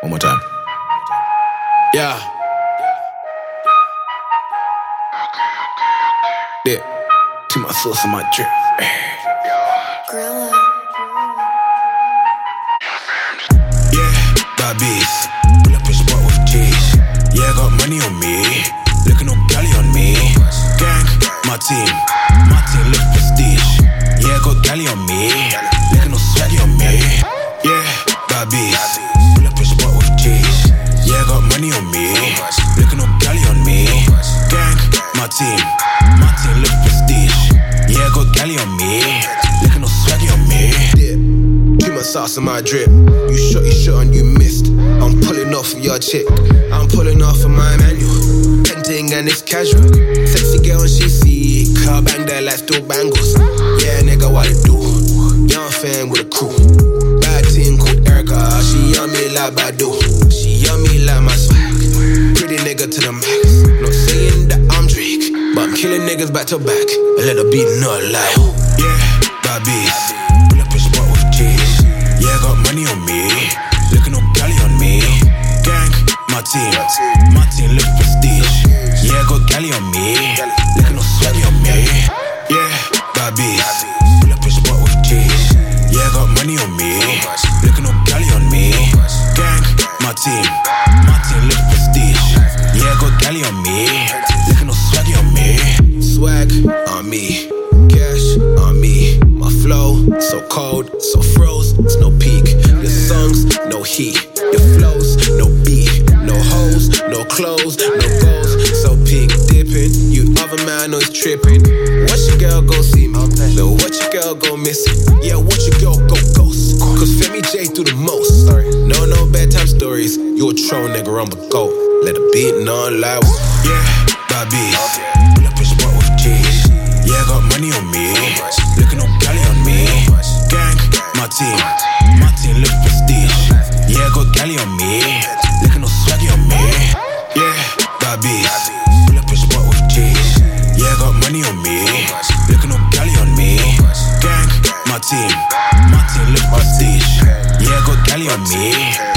One more time. Yeah. Yeah. To my sauce and my drip. Grilla. Yeah, bad beats. Pull up a spot with G's. Yeah, got money on me. Looking no galley on me. Gang. My team Money on me. Looking no galley on me. Gang, my team. My team look prestige. Yeah, got galley on me. Looking no swaggy on me. dip. Too much sauce in my drip. You shot, you shot, and you missed. I'm pulling off of your chick. I'm pulling off of my manual. Painting and it's casual. Sexy girl, she see. Car bang there like still bangles. Yeah, nigga, what it do? Young fan with a crew. Bad team called Erica. She yummy like Badu. Niggas back to back. I let her be not lie. Yeah, bad beats. Pull up a spot with G's. Yeah, got money on me. Looking no galley on me. Gang, my team. My team look prestige. Yeah, got galley on me. Looking no swaggy on me. Yeah, bad beats. Pull up a spot with G's. Yeah, got money on me. Looking no galley on me. Gang. My team so cold, so froze. It's no peak. Your songs no heat. Your flows no beat. No hoes, no clothes, no goals. So peak dipping. You other man always tripping. Watch your girl go see me. Then watch your girl go missing. Yeah, watch your girl go ghost. Cause Femi J do the most. Sorry. No, no bedtime stories. You a troll nigga, I'm a goat. Let a beat not loud. Yeah, beats. Pull up a spot with G's. Yeah, got money on me. Team. My team look prestige. Yeah, got galley on me. Looking no swaggy on me. Yeah, bad beats. Pull up a spot with G's. Yeah, got money on me. Looking no galley on me. Gang, my team. My team look prestige. Yeah, got galley on me.